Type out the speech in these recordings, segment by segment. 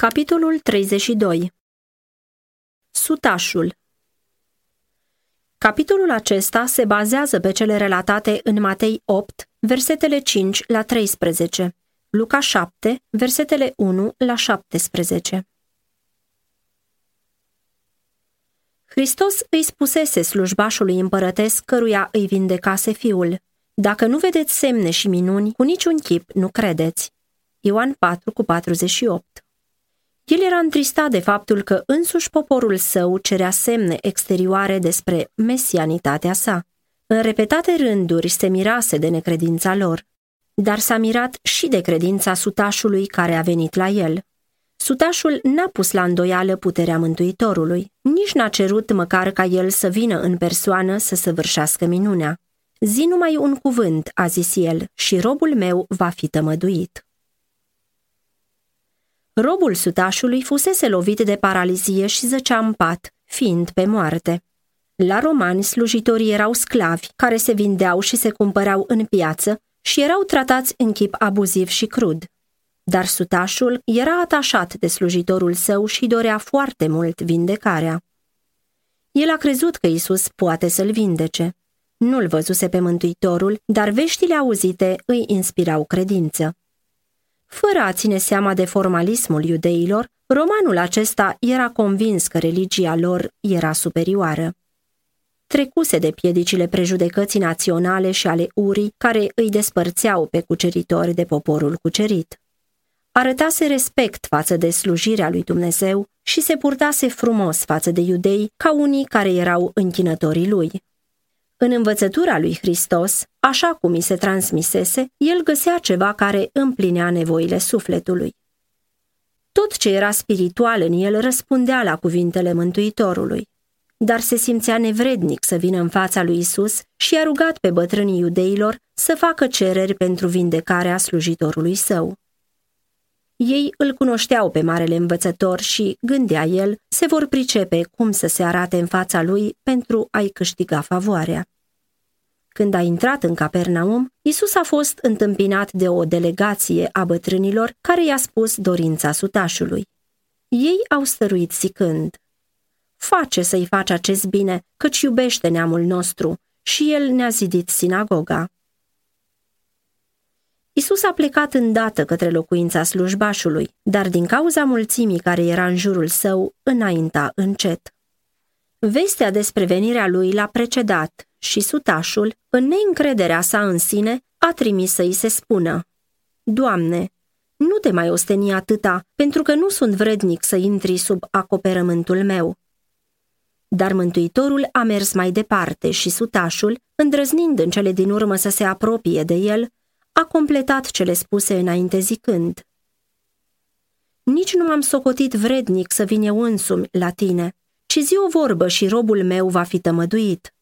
Capitolul 32 Sutașul Capitolul acesta se bazează pe cele relatate în Matei 8, versetele 5 la 13, Luca 7, versetele 1 la 17. Hristos îi spusese slujbașului împărătesc căruia îi vindecase fiul, Dacă nu vedeți semne și minuni, cu niciun chip nu credeți. Ioan 4 cu 48 el era întristat de faptul că însuși poporul său cerea semne exterioare despre mesianitatea sa. În repetate rânduri se mirase de necredința lor, dar s-a mirat și de credința sutașului care a venit la el. Sutașul n-a pus la îndoială puterea Mântuitorului, nici n-a cerut măcar ca el să vină în persoană să săvârșească minunea. Zi numai un cuvânt, a zis el, și robul meu va fi tămăduit. Robul sutașului fusese lovit de paralizie și zăcea în pat, fiind pe moarte. La romani, slujitorii erau sclavi, care se vindeau și se cumpărau în piață și erau tratați în chip abuziv și crud. Dar sutașul era atașat de slujitorul său și dorea foarte mult vindecarea. El a crezut că Isus poate să-l vindece. Nu-l văzuse pe Mântuitorul, dar veștile auzite îi inspirau credință. Fără a ține seama de formalismul iudeilor, romanul acesta era convins că religia lor era superioară. Trecuse de piedicile prejudecății naționale și ale urii care îi despărțeau pe cuceritori de poporul cucerit. Arătase respect față de slujirea lui Dumnezeu și se purtase frumos față de iudei ca unii care erau închinătorii lui. În învățătura lui Hristos, așa cum i se transmisese, el găsea ceva care împlinea nevoile sufletului. Tot ce era spiritual în el răspundea la cuvintele Mântuitorului, dar se simțea nevrednic să vină în fața lui Isus și a rugat pe bătrânii iudeilor să facă cereri pentru vindecarea slujitorului său. Ei îl cunoșteau pe marele învățător și, gândea el, se vor pricepe cum să se arate în fața lui pentru a-i câștiga favoarea. Când a intrat în Capernaum, Isus a fost întâmpinat de o delegație a bătrânilor care i-a spus dorința sutașului. Ei au stăruit zicând, Face să-i faci acest bine, căci iubește neamul nostru și el ne-a zidit sinagoga. Isus a plecat îndată către locuința slujbașului, dar din cauza mulțimii care era în jurul său, înainta încet. Vestea despre venirea lui l-a precedat și sutașul, în neîncrederea sa în sine, a trimis să-i se spună Doamne, nu te mai osteni atâta, pentru că nu sunt vrednic să intri sub acoperământul meu. Dar Mântuitorul a mers mai departe și sutașul, îndrăznind în cele din urmă să se apropie de el, a completat cele spuse înainte zicând Nici nu m-am socotit vrednic să vin eu însumi la tine, ci zi o vorbă și robul meu va fi tămăduit.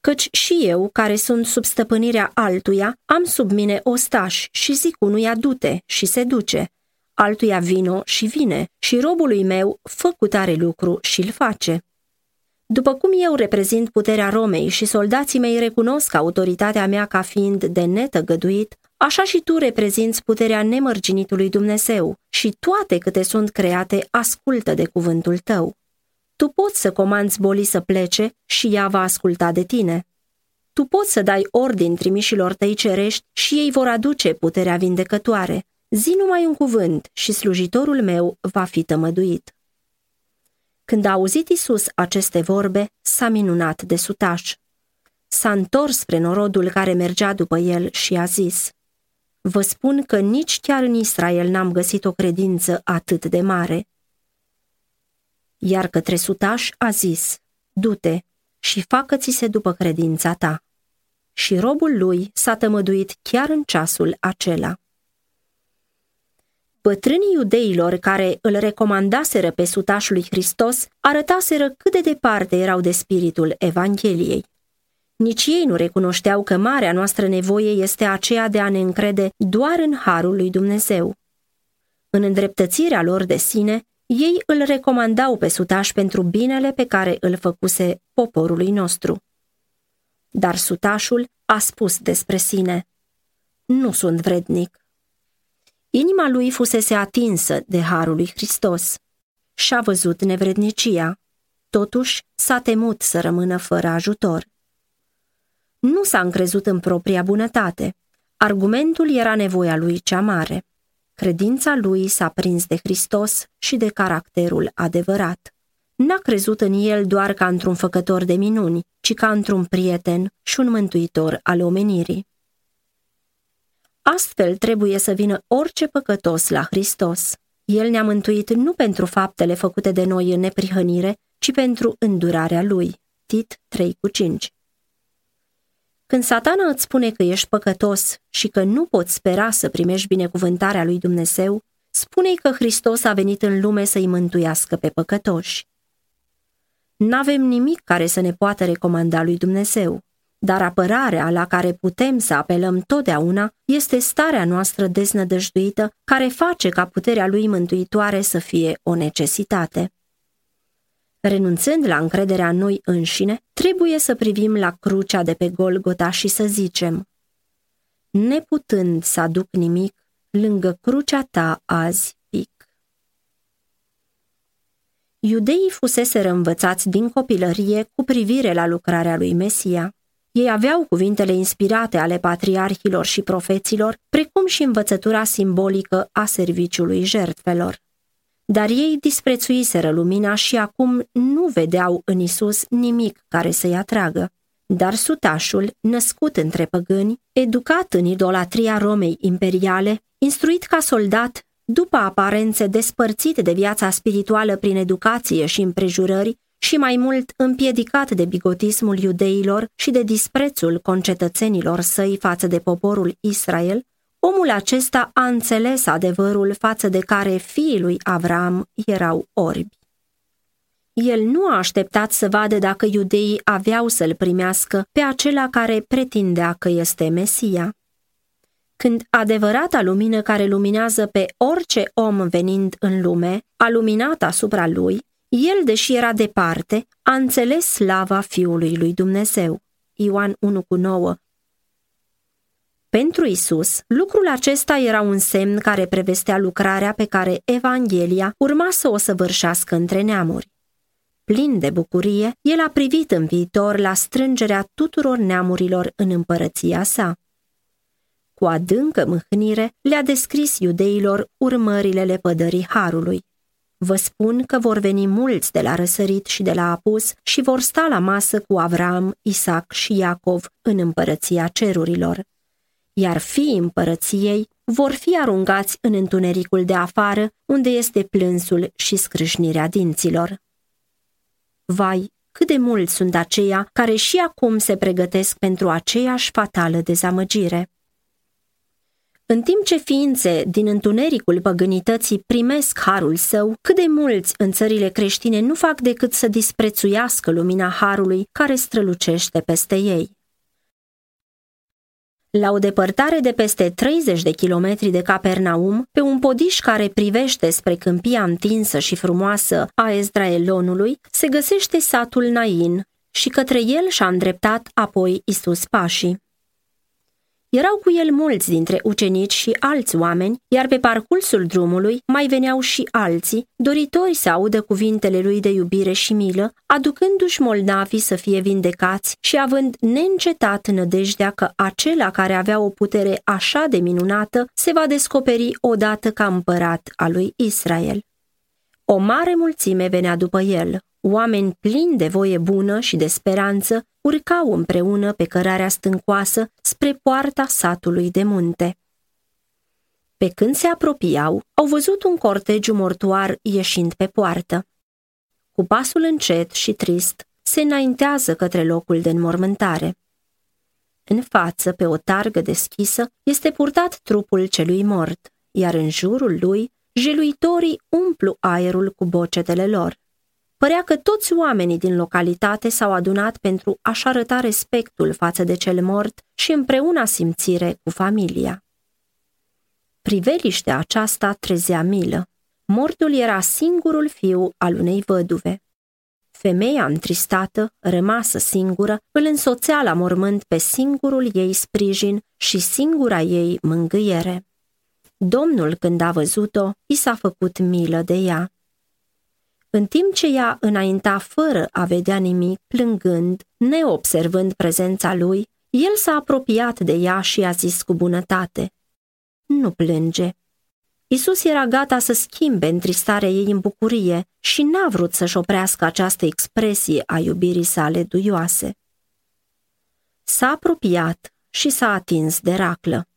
Căci și eu, care sunt sub stăpânirea altuia, am sub mine ostaș și zic unuia du-te și se duce, altuia vino și vine și robului meu fă cu tare lucru și îl face. După cum eu reprezint puterea Romei și soldații mei recunosc autoritatea mea ca fiind de netăgăduit, așa și tu reprezinți puterea nemărginitului Dumnezeu și toate câte sunt create ascultă de cuvântul tău. Tu poți să comanzi bolii să plece și ea va asculta de tine. Tu poți să dai ordin trimișilor tăi cerești și ei vor aduce puterea vindecătoare. Zi numai un cuvânt și slujitorul meu va fi tămăduit. Când a auzit Isus aceste vorbe, s-a minunat de sutaș. S-a întors spre norodul care mergea după el și a zis, Vă spun că nici chiar în Israel n-am găsit o credință atât de mare. Iar către sutaș a zis, Du-te și facă-ți-se după credința ta. Și robul lui s-a tămăduit chiar în ceasul acela. Bătrânii iudeilor care îl recomandaseră pe sutașul lui Hristos arătaseră cât de departe erau de spiritul Evangheliei. Nici ei nu recunoșteau că marea noastră nevoie este aceea de a ne încrede doar în harul lui Dumnezeu. În îndreptățirea lor de sine, ei îl recomandau pe sutaș pentru binele pe care îl făcuse poporului nostru. Dar sutașul a spus despre sine, Nu sunt vrednic. Inima lui fusese atinsă de harul lui Hristos. Și-a văzut nevrednicia. Totuși s-a temut să rămână fără ajutor. Nu s-a încrezut în propria bunătate. Argumentul era nevoia lui cea mare. Credința lui s-a prins de Hristos și de caracterul adevărat. N-a crezut în el doar ca într-un făcător de minuni, ci ca într-un prieten și un mântuitor al omenirii. Astfel trebuie să vină orice păcătos la Hristos. El ne-a mântuit nu pentru faptele făcute de noi în neprihănire, ci pentru îndurarea Lui. Tit 3 cu 5 Când satana îți spune că ești păcătos și că nu poți spera să primești binecuvântarea lui Dumnezeu, spune-i că Hristos a venit în lume să-i mântuiască pe păcătoși. N-avem nimic care să ne poată recomanda lui Dumnezeu, dar apărarea la care putem să apelăm totdeauna este starea noastră deznădăjduită care face ca puterea lui mântuitoare să fie o necesitate. Renunțând la încrederea în noi înșine, trebuie să privim la crucea de pe Golgota și să zicem Neputând să aduc nimic, lângă crucea ta azi Iudeii fusese învățați din copilărie cu privire la lucrarea lui Mesia. Ei aveau cuvintele inspirate ale patriarhilor și profeților, precum și învățătura simbolică a serviciului jertfelor. Dar ei disprețuiseră lumina și acum nu vedeau în Isus nimic care să-i atragă. Dar sutașul, născut între păgâni, educat în idolatria Romei imperiale, instruit ca soldat, după aparențe despărțite de viața spirituală prin educație și împrejurări, și mai mult împiedicat de bigotismul iudeilor și de disprețul concetățenilor săi față de poporul Israel, omul acesta a înțeles adevărul față de care fiii lui Avram erau orbi. El nu a așteptat să vadă dacă iudeii aveau să-l primească pe acela care pretindea că este Mesia când adevărata lumină care luminează pe orice om venind în lume a luminat asupra lui, el, deși era departe, a înțeles slava Fiului lui Dumnezeu. Ioan 1 cu 9 Pentru Isus, lucrul acesta era un semn care prevestea lucrarea pe care Evanghelia urma să o săvârșească între neamuri. Plin de bucurie, el a privit în viitor la strângerea tuturor neamurilor în împărăția sa cu adâncă mâhnire, le-a descris iudeilor urmările lepădării Harului. Vă spun că vor veni mulți de la răsărit și de la apus și vor sta la masă cu Avram, Isaac și Iacov în împărăția cerurilor. Iar fiii împărăției vor fi aruncați în întunericul de afară, unde este plânsul și scrâșnirea dinților. Vai, cât de mulți sunt aceia care și acum se pregătesc pentru aceeași fatală dezamăgire. În timp ce ființe din întunericul păgânității primesc harul său, cât de mulți în țările creștine nu fac decât să disprețuiască lumina harului care strălucește peste ei. La o depărtare de peste 30 de kilometri de Capernaum, pe un podiș care privește spre câmpia întinsă și frumoasă a Ezraelonului, se găsește satul Nain și către el și-a îndreptat apoi Isus pașii. Erau cu el mulți dintre ucenici și alți oameni, iar pe parcursul drumului mai veneau și alții, doritori să audă cuvintele lui de iubire și milă, aducându-și moldavii să fie vindecați și având neîncetat nădejdea că acela care avea o putere așa de minunată se va descoperi odată ca împărat al lui Israel. O mare mulțime venea după el, oameni plini de voie bună și de speranță, urcau împreună pe cărarea stâncoasă spre poarta satului de munte. Pe când se apropiau, au văzut un cortegiu mortuar ieșind pe poartă. Cu pasul încet și trist, se înaintează către locul de înmormântare. În față, pe o targă deschisă, este purtat trupul celui mort, iar în jurul lui, jeluitorii umplu aerul cu bocetele lor. Părea că toți oamenii din localitate s-au adunat pentru a-și arăta respectul față de cel mort și împreună simțire cu familia. Priveliștea aceasta trezea milă. Mortul era singurul fiu al unei văduve. Femeia întristată, rămasă singură, îl însoțea la mormânt pe singurul ei sprijin și singura ei mângâiere. Domnul, când a văzut-o, i s-a făcut milă de ea. În timp ce ea înainta fără a vedea nimic, plângând, neobservând prezența lui, el s-a apropiat de ea și a zis cu bunătate, Nu plânge. Isus era gata să schimbe întristarea ei în bucurie și n-a vrut să-și oprească această expresie a iubirii sale duioase. S-a apropiat și s-a atins de raclă.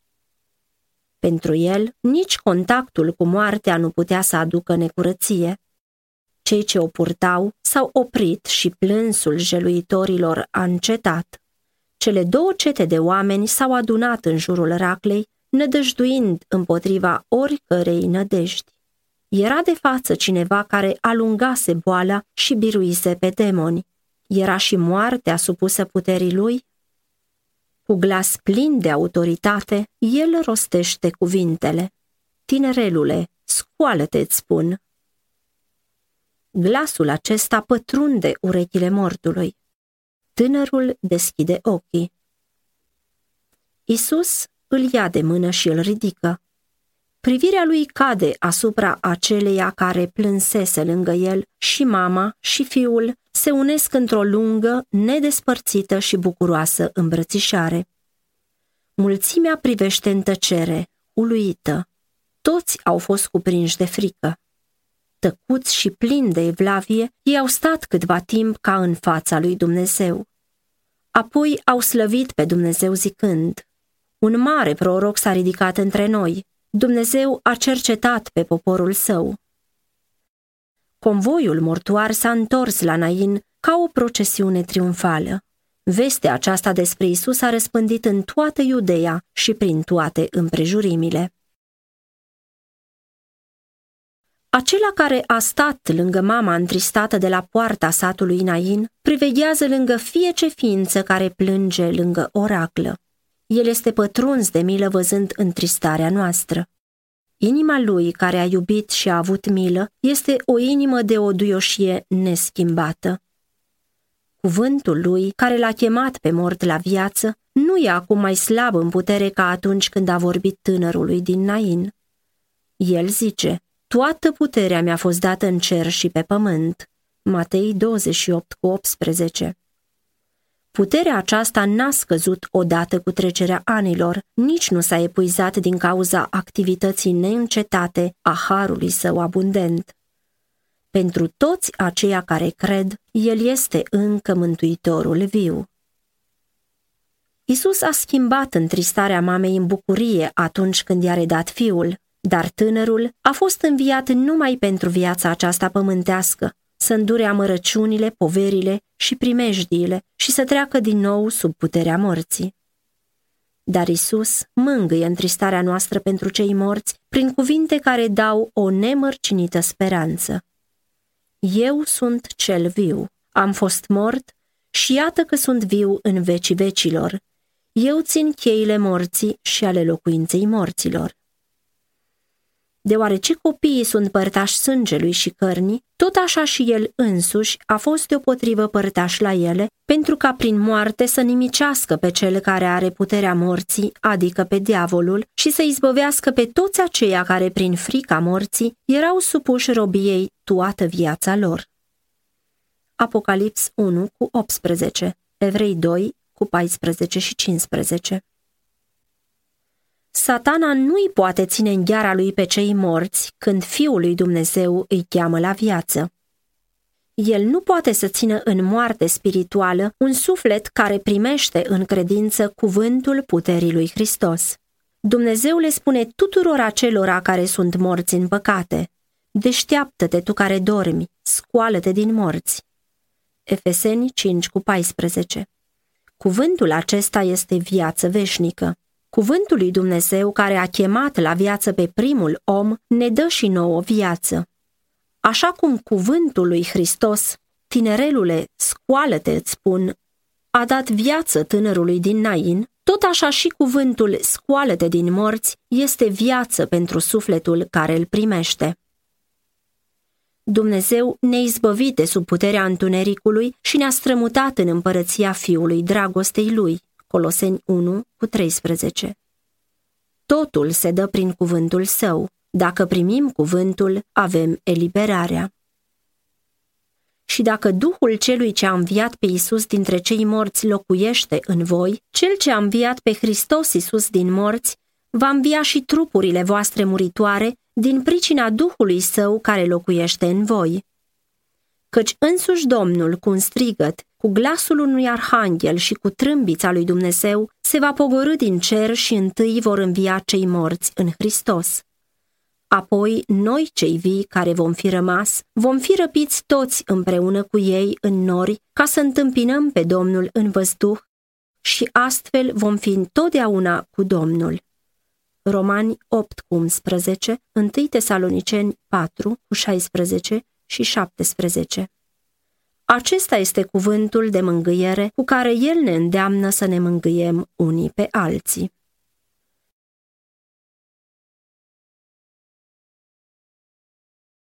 Pentru el, nici contactul cu moartea nu putea să aducă necurăție. Cei ce o purtau s-au oprit și plânsul jeluitorilor a încetat. Cele două cete de oameni s-au adunat în jurul raclei, nădăjduind împotriva oricărei nădejdi. Era de față cineva care alungase boala și biruise pe demoni. Era și moartea supusă puterii lui? Cu glas plin de autoritate, el rostește cuvintele. Tinerelule, scoală-te, îți spun. Glasul acesta pătrunde urechile mortului. Tânărul deschide ochii. Isus îl ia de mână și îl ridică. Privirea lui cade asupra aceleia care plânsese lângă el și mama și fiul se unesc într-o lungă, nedespărțită și bucuroasă îmbrățișare. Mulțimea privește în tăcere, uluită. Toți au fost cuprinși de frică. Tăcuți și plini de evlavie, ei au stat câtva timp ca în fața lui Dumnezeu. Apoi au slăvit pe Dumnezeu zicând, Un mare proroc s-a ridicat între noi, Dumnezeu a cercetat pe poporul său. Convoiul mortuar s-a întors la Nain ca o procesiune triumfală. Vestea aceasta despre Isus a răspândit în toată Iudeea și prin toate împrejurimile. Acela care a stat lângă mama întristată de la poarta satului Nain, priveghează lângă fiece ființă care plânge lângă oraclă. El este pătruns de milă văzând întristarea noastră. Inima lui, care a iubit și a avut milă, este o inimă de o duioșie neschimbată. Cuvântul lui, care l-a chemat pe mort la viață, nu e acum mai slab în putere ca atunci când a vorbit tânărului din Nain. El zice, Toată puterea mi-a fost dată în cer și pe pământ. Matei 28 cu 18 Puterea aceasta n-a scăzut odată cu trecerea anilor, nici nu s-a epuizat din cauza activității neîncetate a harului său abundent. Pentru toți aceia care cred, El este încă Mântuitorul viu. Isus a schimbat întristarea mamei în bucurie atunci când i-a redat fiul, dar tânărul a fost înviat numai pentru viața aceasta pământească, să îndure amărăciunile, poverile și primejdiile și să treacă din nou sub puterea morții. Dar Isus mângâie întristarea noastră pentru cei morți prin cuvinte care dau o nemărcinită speranță. Eu sunt cel viu, am fost mort și iată că sunt viu în vecii vecilor. Eu țin cheile morții și ale locuinței morților. Deoarece copiii sunt părtași sângelui și cărnii, tot așa și el însuși a fost deopotrivă părtaș la ele, pentru ca prin moarte să nimicească pe cel care are puterea morții, adică pe diavolul, și să izbăvească pe toți aceia care prin frica morții erau supuși robiei toată viața lor. Apocalips 1 cu 18, Evrei 2 cu 14 și 15 Satana nu-i poate ține în gheara lui pe cei morți când Fiul lui Dumnezeu îi cheamă la viață. El nu poate să țină în moarte spirituală un suflet care primește în credință cuvântul puterii lui Hristos. Dumnezeu le spune tuturor acelora care sunt morți în păcate, Deșteaptă-te tu care dormi, scoală-te din morți. Efeseni 5 cu 14 Cuvântul acesta este viață veșnică. Cuvântul lui Dumnezeu care a chemat la viață pe primul om ne dă și nouă viață. Așa cum cuvântul lui Hristos, tinerelule, scoală-te, îți spun, a dat viață tânărului din Nain, tot așa și cuvântul scoală-te din morți este viață pentru sufletul care îl primește. Dumnezeu ne-a izbăvit de sub puterea întunericului și ne-a strămutat în împărăția Fiului dragostei Lui. Coloseni 1 cu 13 totul se dă prin cuvântul său. Dacă primim cuvântul, avem eliberarea. Și dacă Duhul celui ce a înviat pe Isus dintre cei morți locuiește în voi, cel ce a înviat pe Hristos Isus din morți, va învia și trupurile voastre muritoare din pricina Duhului Său care locuiește în voi. Căci însuși Domnul, cu un strigăt, cu glasul unui arhanghel și cu trâmbița lui Dumnezeu, se va pogorâ din cer și întâi vor învia cei morți în Hristos. Apoi, noi cei vii care vom fi rămas, vom fi răpiți toți împreună cu ei în nori ca să întâmpinăm pe Domnul în văzduh și astfel vom fi întotdeauna cu Domnul. Romani 8 cu 11, 1 Tesaloniceni 4 cu 16 și 17. Acesta este cuvântul de mângâiere cu care El ne îndeamnă să ne mângâiem unii pe alții.